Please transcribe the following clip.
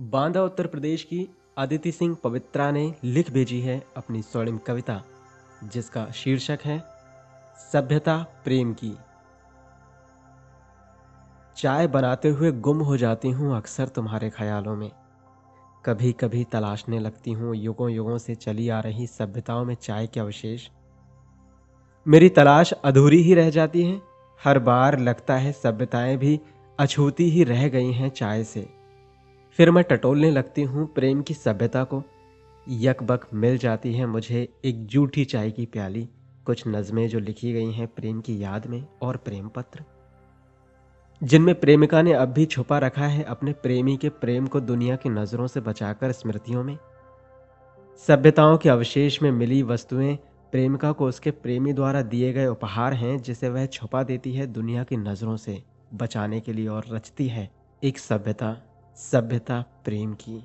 बांदा उत्तर प्रदेश की अदिति सिंह पवित्रा ने लिख भेजी है अपनी स्वर्णिम कविता, जिसका शीर्षक है, सभ्यता प्रेम की। चाय बनाते हुए गुम हो जाती हूँ अक्सर तुम्हारे ख्यालों में। कभी कभी तलाशने लगती हूँ युगों युगों से चली आ रही सभ्यताओं में चाय के अवशेष। मेरी तलाश अधूरी ही रह जाती है, हर बार लगता है सभ्यताएँ भी अछूती ही रह गई हैं चाय से। फिर मैं टटोलने लगती हूँ प्रेम की सभ्यता को। यकबक मिल जाती है मुझे एक जूठी चाय की प्याली, कुछ नज़में जो लिखी गई हैं प्रेम की याद में और प्रेम पत्र। जिनमें प्रेमिका ने अब भी छुपा रखा है अपने प्रेमी के प्रेम को दुनिया की नज़रों से बचाकर स्मृतियों में। सभ्यताओं के अवशेष में मिली वस्तुएँ प्रेमिका को उसके प्रेमी द्वारा दिए गए उपहार हैं, जिसे वह छुपा देती है दुनिया की नज़रों से बचाने के लिए और रचती है एक सभ्यता। सभ्यता प्रेम की।